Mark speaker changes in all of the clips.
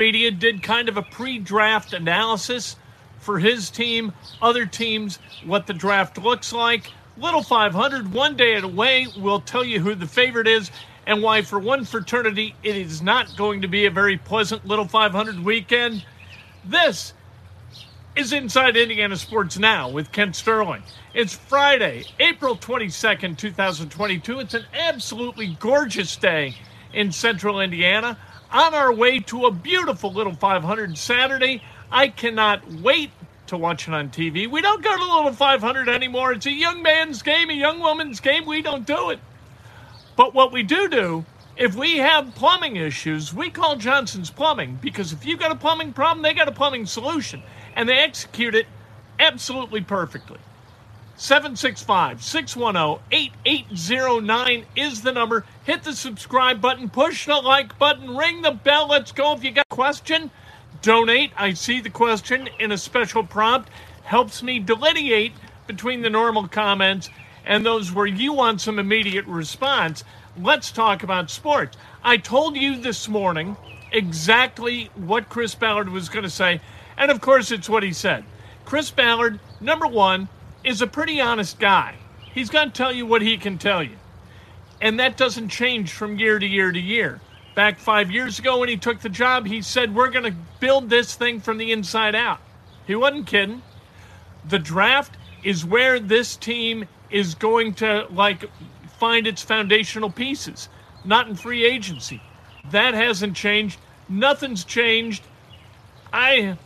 Speaker 1: Media did kind of a pre draft analysis for his team, other teams, what the draft looks like. Little 500, one day away, will tell you who the favorite is and why, for one fraternity, it is not going to be a very pleasant Little 500 weekend. This is Inside Indiana Sports Now with Kent Sterling. It's Friday, April 22nd, 2022. It's an absolutely gorgeous day in central Indiana. On our way to a beautiful Little 500 Saturday. I cannot wait to watch it on TV. We don't go to Little 500 anymore. It's a young man's game, a young woman's game. We don't do it. But what we do do, if we have plumbing issues, we call Johnson's Plumbing because if you've got a plumbing problem, they got a plumbing solution and they execute it absolutely perfectly. 765 610 8809 is the number. Hit the subscribe button, push the like button, ring the bell. Let's go. If you got a question, donate. I see the question in a special prompt. Helps me delineate between the normal comments and those where you want some immediate response. Let's talk about sports. I told you this morning exactly what Chris Ballard was going to say, and of course, it's what he said. Chris Ballard, number one, is a pretty honest guy. He's going to tell you what he can tell you. And that doesn't change from year to year to year. Back five years ago when he took the job, he said, We're going to build this thing from the inside out. He wasn't kidding. The draft is where this team is going to like find its foundational pieces, not in free agency. That hasn't changed. Nothing's changed. I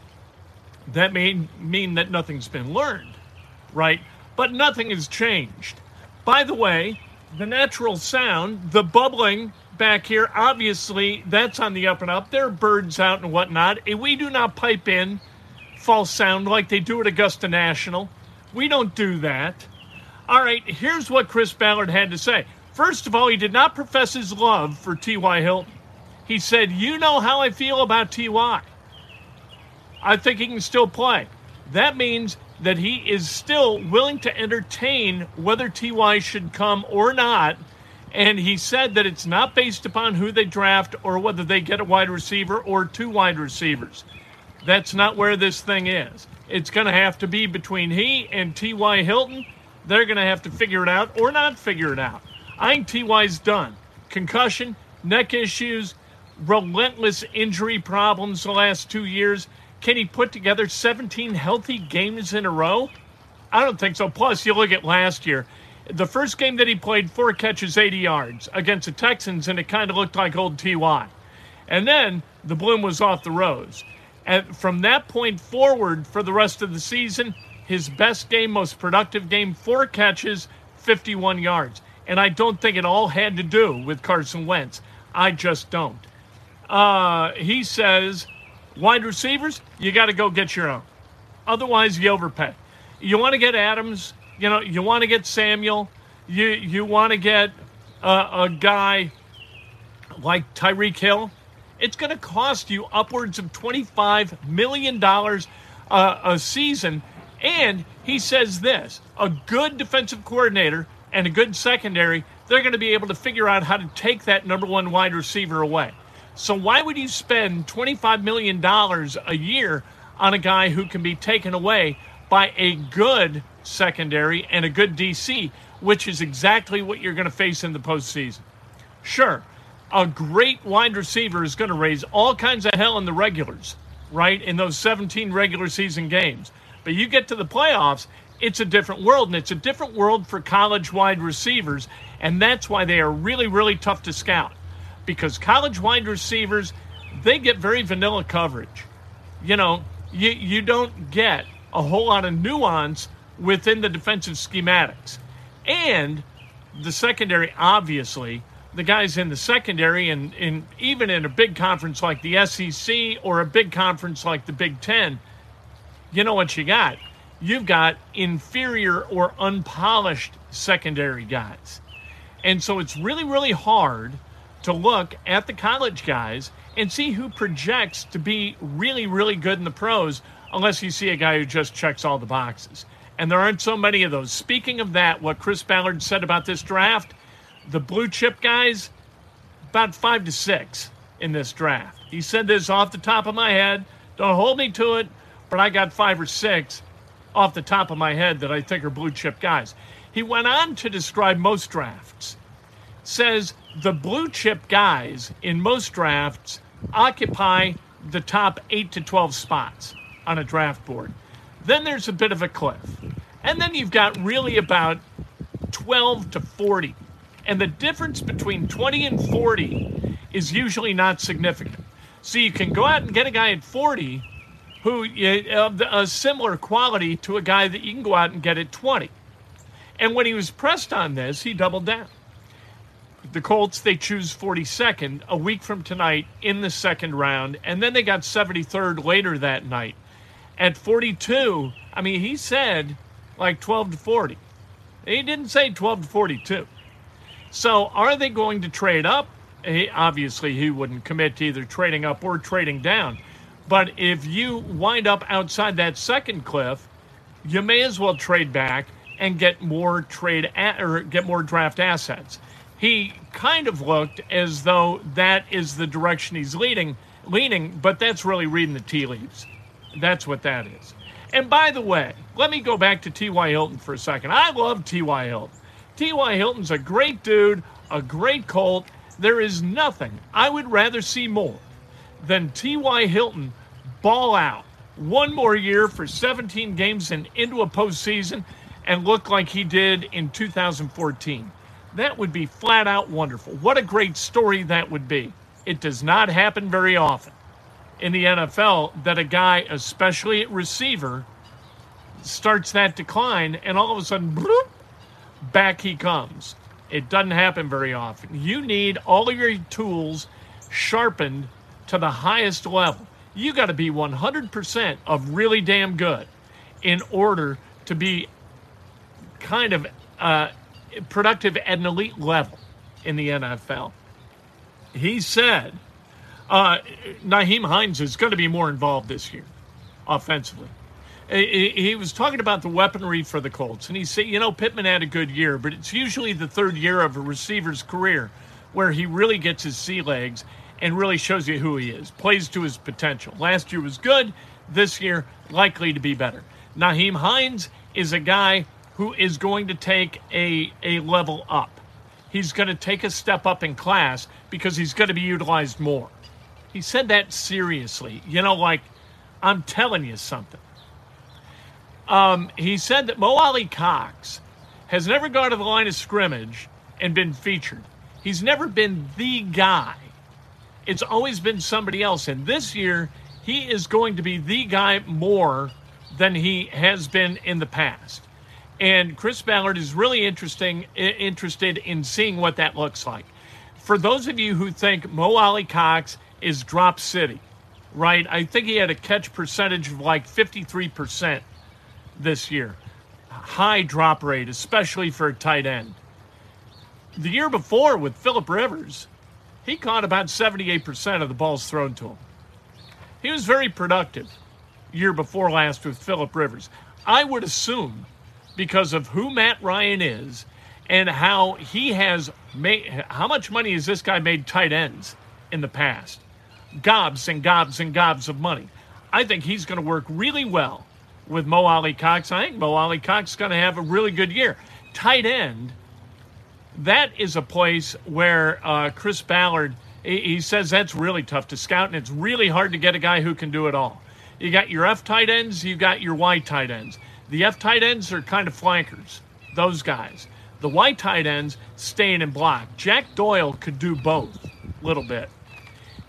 Speaker 1: that may mean that nothing's been learned right? But nothing has changed. By the way, the natural sound, the bubbling back here, obviously that's on the up and up. There are birds out and whatnot. And we do not pipe in false sound like they do at Augusta National. We don't do that. All right, here's what Chris Ballard had to say. First of all, he did not profess his love for T.Y. Hilton. He said, You know how I feel about T.Y. I think he can still play. That means that he is still willing to entertain whether TY should come or not. And he said that it's not based upon who they draft or whether they get a wide receiver or two wide receivers. That's not where this thing is. It's going to have to be between he and T.Y. Hilton. They're going to have to figure it out or not figure it out. I think T.Y.'s done. Concussion, neck issues, relentless injury problems the last two years. Can he put together 17 healthy games in a row? I don't think so. Plus, you look at last year. The first game that he played, four catches, 80 yards against the Texans, and it kind of looked like old TY. And then the bloom was off the rose. And from that point forward, for the rest of the season, his best game, most productive game, four catches, 51 yards. And I don't think it all had to do with Carson Wentz. I just don't. Uh, he says Wide receivers, you got to go get your own. Otherwise, you overpay. You want to get Adams, you know, you want to get Samuel, you you want to get a, a guy like Tyreek Hill. It's going to cost you upwards of $25 million uh, a season. And he says this a good defensive coordinator and a good secondary, they're going to be able to figure out how to take that number one wide receiver away. So why would you spend $25 million a year on a guy who can be taken away by a good secondary and a good DC, which is exactly what you're going to face in the postseason? Sure, a great wide receiver is going to raise all kinds of hell in the regulars, right? In those 17 regular season games. But you get to the playoffs, it's a different world, and it's a different world for college wide receivers, and that's why they are really, really tough to scout because college wide receivers they get very vanilla coverage. You know, you you don't get a whole lot of nuance within the defensive schematics. And the secondary obviously the guys in the secondary and, and even in a big conference like the SEC or a big conference like the Big Ten, you know what you got? You've got inferior or unpolished secondary guys. And so it's really, really hard to look at the college guys and see who projects to be really, really good in the pros, unless you see a guy who just checks all the boxes. And there aren't so many of those. Speaking of that, what Chris Ballard said about this draft, the blue chip guys, about five to six in this draft. He said this off the top of my head. Don't hold me to it, but I got five or six off the top of my head that I think are blue chip guys. He went on to describe most drafts. Says the blue chip guys in most drafts occupy the top 8 to 12 spots on a draft board. Then there's a bit of a cliff. And then you've got really about 12 to 40. And the difference between 20 and 40 is usually not significant. So you can go out and get a guy at 40 who of a similar quality to a guy that you can go out and get at 20. And when he was pressed on this, he doubled down. The Colts, they choose 42nd a week from tonight in the second round, and then they got 73rd later that night. At 42, I mean, he said like 12 to 40. He didn't say 12 to 42. So are they going to trade up? He, obviously, he wouldn't commit to either trading up or trading down. But if you wind up outside that second cliff, you may as well trade back and get more trade or get more draft assets. He kind of looked as though that is the direction he's leading, leaning, but that's really reading the tea leaves. That's what that is. And by the way, let me go back to T.Y. Hilton for a second. I love T.Y. Hilton. T.Y. Hilton's a great dude, a great Colt. There is nothing I would rather see more than T.Y. Hilton ball out one more year for 17 games and into a postseason and look like he did in 2014. That would be flat out wonderful. What a great story that would be. It does not happen very often in the NFL that a guy, especially at receiver, starts that decline and all of a sudden, bloop, back he comes. It doesn't happen very often. You need all of your tools sharpened to the highest level. You got to be 100% of really damn good in order to be kind of uh, productive at an elite level in the NFL. He said uh, Nyheim Hines is going to be more involved this year offensively he was talking about the weaponry for the Colts, and he said, you know, Pittman had a good year, but it's usually the third year of a receiver's career where he really gets his sea legs and really shows you who he is, plays to his potential. Last year was good, this year likely to be better. Nyheim Hines is a guy who is going to take a, a level up. He's going to take a step up in class because he's going to be utilized more. He said that seriously. You know, like, I'm telling you something. Um, he said that Mo Alie-Cox has never gone to the line of scrimmage and been featured. He's never been the guy. It's always been somebody else. And this year, he is going to be the guy more than he has been in the past. And Chris Ballard is really interesting, interested in seeing what that looks like. For those of you who think Mo Alie-Cox is drop city, right? I think he had a catch percentage of like 53% this year. High drop rate, especially for a tight end. The year before with Philip Rivers, he caught about 78% of the balls thrown to him. He was very productive year before last with Philip Rivers. I would assume because of who Matt Ryan is and how he has made how much money has this guy made tight ends in the past? Gobs and gobs and gobs of money. I think he's going to work really well with Mo Alie-Cox. I think Mo Alie-Cox is going to have a really good year. Tight end, that is a place where uh, Chris Ballard, he, he says that's really tough to scout, and it's really hard to get a guy who can do it all. You got your F tight ends, you got your Y tight ends. The F tight ends are kind of flankers, those guys. The Y tight ends staying in block. Jack Doyle could do both a little bit.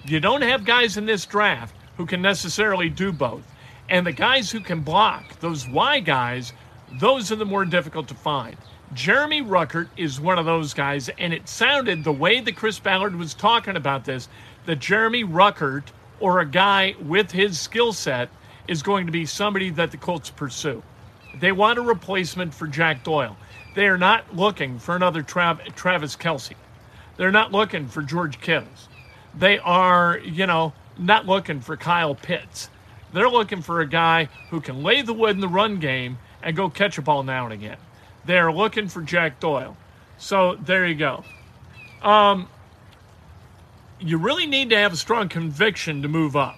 Speaker 1: You don't have guys in this draft who can necessarily do both. And the guys who can block, those Y guys, those are the more difficult to find. Jeremy Ruckert is one of those guys, and it sounded the way that Chris Ballard was talking about this that Jeremy Ruckert or a guy with his skill set is going to be somebody that the Colts pursue. They want a replacement for Jack Doyle. They are not looking for another Trav- Travis Kelce. They're not looking for George Kittles. They are, you know, not looking for Kyle Pitts. They're looking for a guy who can lay the wood in the run game and go catch a ball now and again. They're looking for Jack Doyle. So there you go. Um, you really need to have a strong conviction to move up.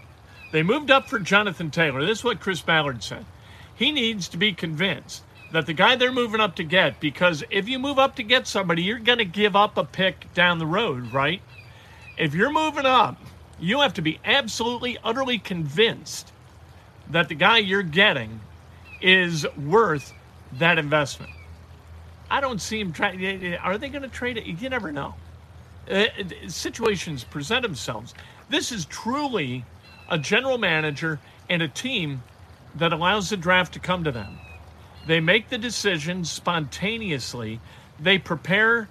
Speaker 1: They moved up for Jonathan Taylor. This is what Chris Ballard said. He needs to be convinced that the guy they're moving up to get, because if you move up to get somebody, you're going to give up a pick down the road, right? If you're moving up, you have to be absolutely, utterly convinced that the guy you're getting is worth that investment. I don't see him trying. Are they going to trade it? You never know. Uh, situations present themselves. This is truly a general manager and a team that allows the draft to come to them. They make the decisions spontaneously. They prepare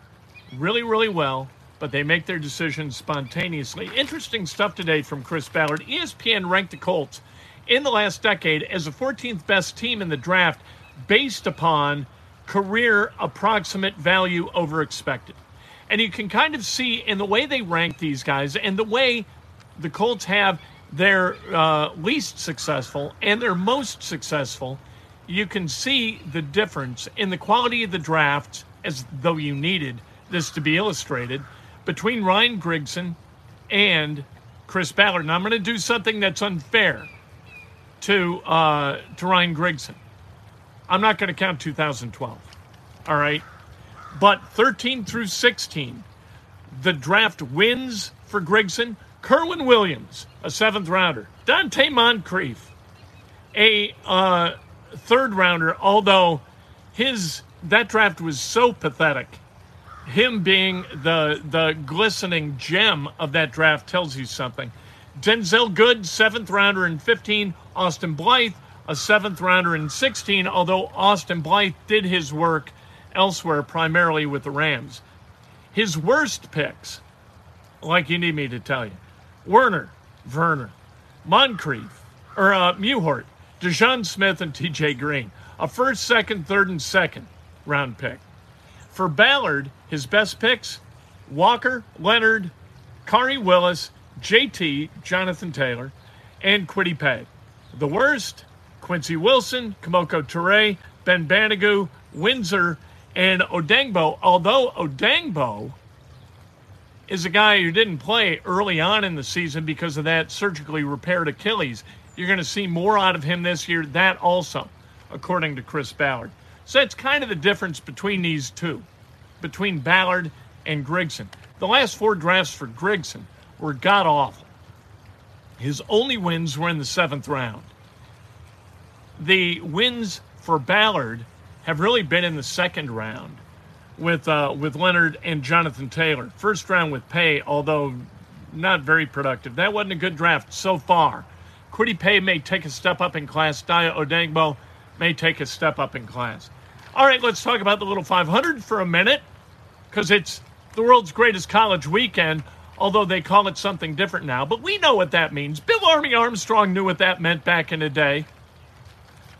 Speaker 1: really, really well, but they make their decisions spontaneously. Interesting stuff today from Chris Ballard. ESPN ranked the Colts in the last decade as the 14th best team in the draft based upon career approximate value over expected. And you can kind of see in the way they rank these guys and the way the Colts have their uh, least successful and their most successful, you can see the difference in the quality of the draft, as though you needed this to be illustrated, between Ryan Grigson and Chris Ballard. And I'm going to do something that's unfair to uh, to Ryan Grigson. I'm not going to count 2012. All right. But 13 through 16, the draft wins for Grigson. Kerwynn Williams, a seventh rounder. Donte Moncrief, a uh, third rounder, although his that draft was so pathetic. Him being the the glistening gem of that draft tells you something. Denzel Good, seventh rounder in 15. Austin Blythe, a seventh rounder in 16, although Austin Blythe did his work elsewhere, primarily with the Rams. His worst picks, like you need me to tell you, Werner, Werner, Moncrief, or uh, Mewhort, D'Joun Smith, and TJ Green. A first, second, third, and second round pick. For Ballard, his best picks Walker, Leonard, Khari Willis, JT, Jonathan Taylor, and Kwity Paye. The worst, Quincy Wilson, Kemoko Turay, Ben Banogu, Windsor, and Odeyingbo, although Odeyingbo is a guy who didn't play early on in the season because of that surgically repaired Achilles, you're going to see more out of him this year. That also, according to Chris Ballard. So it's kind of the difference between these two, between Ballard and Grigson. The last four drafts for Grigson were god awful. His only wins were in the seventh round. The wins for Ballard have really been in the second round with uh, with Leonard and Jonathan Taylor. First round with Paye, although not very productive. That wasn't a good draft so far. Kwity Paye may take a step up in class. Dayo Odeyingbo may take a step up in class. All right, let's talk about the Little 500 for a minute because it's the world's greatest college weekend, although they call it something different now. But we know what that means. Bill Army Armstrong knew what that meant back in the day.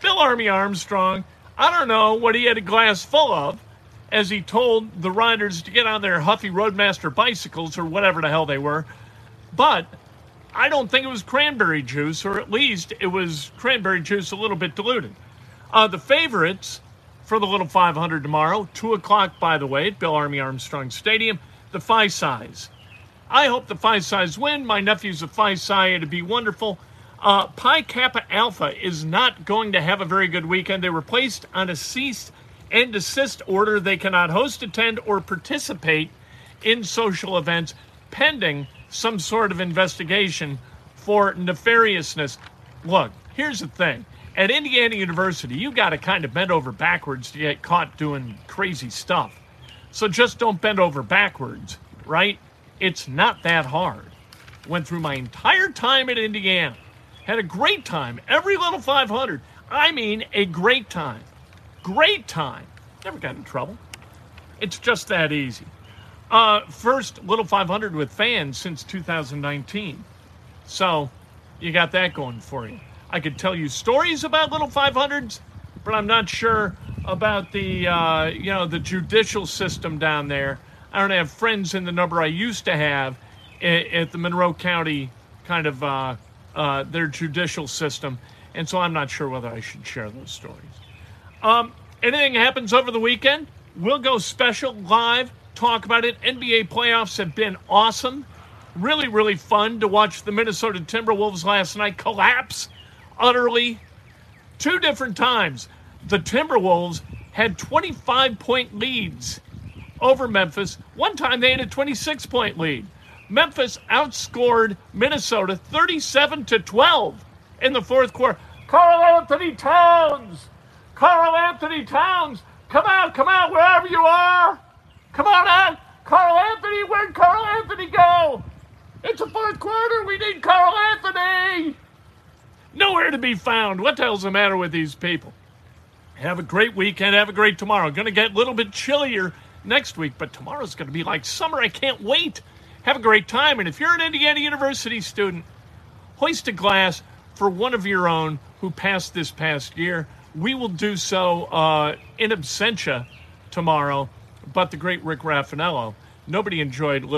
Speaker 1: Bill Army Armstrong I don't know what he had a glass full of as he told the riders to get on their Huffy Roadmaster bicycles or whatever the hell they were. But I don't think it was cranberry juice, or at least it was cranberry juice a little bit diluted. Uh, the favorites for the Little 500 tomorrow, 2 o'clock, by the way, at Bill Army Armstrong Stadium, the Phi Psis. I hope the Phi Psis win. My nephew's a Phi Psi. It'd be wonderful. Uh, Pi Kappa Alpha is not going to have a very good weekend. They were placed on a cease and desist order. They cannot host, attend, or participate in social events pending some sort of investigation for nefariousness. Look, here's the thing. At Indiana University, you got to kind of bend over backwards to get caught doing crazy stuff. So just don't bend over backwards, right? It's not that hard. Went through my entire time at Indiana had a great time. Every little 500. I mean, a great time. Great time. Never got in trouble. It's just that easy. Uh, first little 500 with fans since 2019. So you got that going for you. I could tell you stories about little 500s, but I'm not sure about the uh, you know the judicial system down there. I don't have friends in the number I used to have at, the Monroe County kind of uh, uh, their judicial system. And so I'm not sure whether I should share those stories. Um, anything happens over the weekend, we'll go special live, talk about it. NBA playoffs have been awesome. Really, really fun to watch the Minnesota Timberwolves last night collapse utterly. Two different times. The Timberwolves had 25 point leads over Memphis. One time they had a 26 point lead. Memphis outscored Minnesota 37 to 12 in the fourth quarter. Karl-Anthony Towns! Karl-Anthony Towns! Come out, come out, wherever you are! Come on out! Karl-Anthony, where'd Karl-Anthony go? It's the fourth quarter, we need Karl-Anthony. Nowhere to be found. What the hell's the matter with these people? Have a great weekend. Have a great tomorrow. Going to get a little bit chillier next week, but tomorrow's going to be like summer. I can't wait. Have a great time. And if you're an Indiana University student, hoist a glass for one of your own who passed this past year. We will do so uh, in absentia tomorrow, but the great Rick Raffanello, nobody enjoyed.